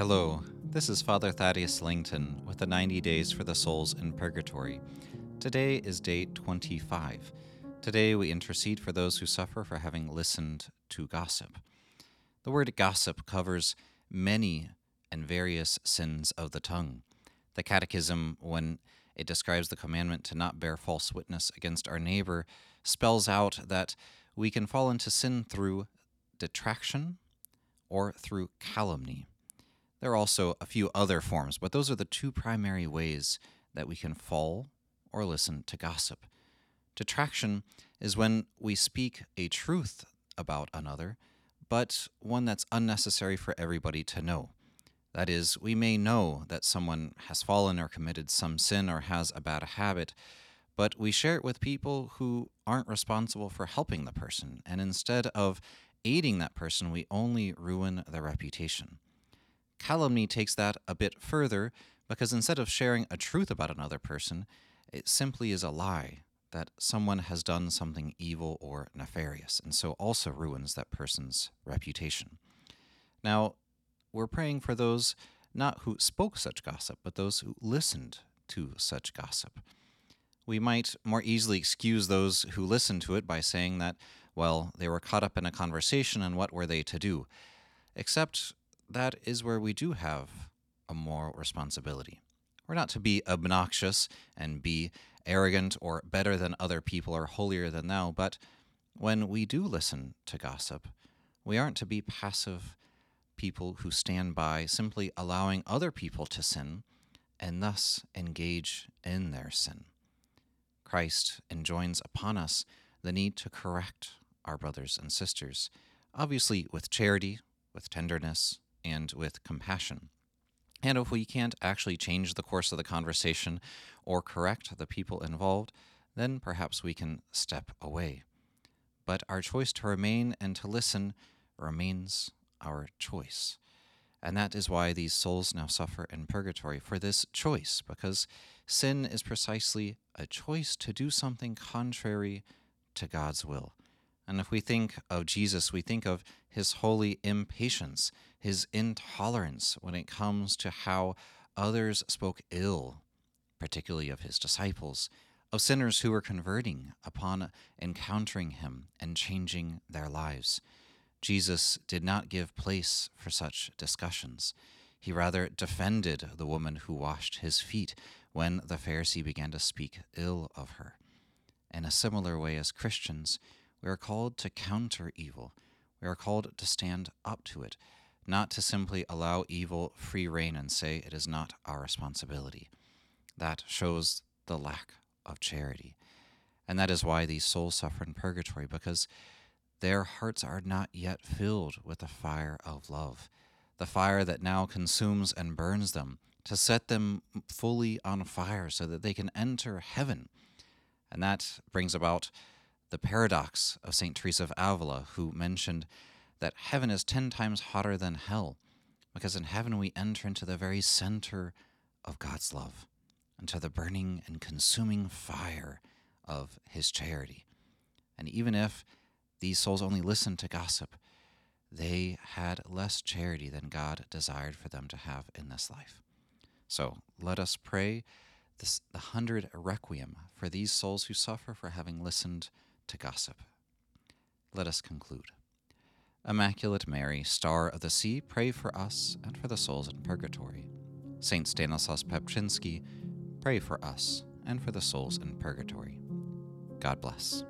Hello, this is Father Thaddeus Langton with the 90 Days for the Souls in Purgatory. Today is day 25. Today we intercede for those who suffer for having listened to gossip. The word gossip covers many and various sins of the tongue. The Catechism, when it describes the commandment to not bear false witness against our neighbor, spells out that we can fall into sin through detraction or through calumny. There are also a few other forms, but those are the two primary ways that we can fall or listen to gossip. Detraction is when we speak a truth about another, but one that's unnecessary for everybody to know. That is, we may know that someone has fallen or committed some sin or has a bad habit, but we share it with people who aren't responsible for helping the person, and instead of aiding that person, we only ruin their reputation. Calumny takes that a bit further because instead of sharing a truth about another person, it simply is a lie that someone has done something evil or nefarious, and so also ruins that person's reputation. Now, we're praying for those not who spoke such gossip, but those who listened to such gossip. We might more easily excuse those who listened to it by saying that, well, they were caught up in a conversation and what were they to do? Except that is where we do have a moral responsibility. We're not to be obnoxious and be arrogant or better than other people or holier than thou, but when we do listen to gossip, we aren't to be passive people who stand by simply allowing other people to sin and thus engage in their sin. Christ enjoins upon us the need to correct our brothers and sisters, obviously with charity, with tenderness, and with compassion. And if we can't actually change the course of the conversation or correct the people involved, then perhaps we can step away. But our choice to remain and to listen remains our choice. And that is why these souls now suffer in purgatory for this choice, because sin is precisely a choice to do something contrary to God's will. And if we think of Jesus, we think of his holy impatience, his intolerance when it comes to how others spoke ill, particularly of his disciples, of sinners who were converting upon encountering him and changing their lives. Jesus did not give place for such discussions. He rather defended the woman who washed his feet when the Pharisee began to speak ill of her. In a similar way, as Christians, we are called to counter evil. We are called to stand up to it, not to simply allow evil free rein and say it is not our responsibility. That shows the lack of charity. And that is why these souls suffer in purgatory, because their hearts are not yet filled with the fire of love, the fire that now consumes and burns them, to set them fully on fire so that they can enter heaven. And that brings about the paradox of St. Teresa of Avila, who mentioned that heaven is ten times hotter than hell, because in heaven we enter into the very center of God's love, into the burning and consuming fire of His charity. And even if these souls only listened to gossip, they had less charity than God desired for them to have in this life. So let us pray this, the hundred requiem for these souls who suffer for having listened to gossip. Let us conclude. Immaculate Mary, Star of the Sea, pray for us and for the souls in purgatory. Saint Stanislaus Papczynski, pray for us and for the souls in purgatory. God bless.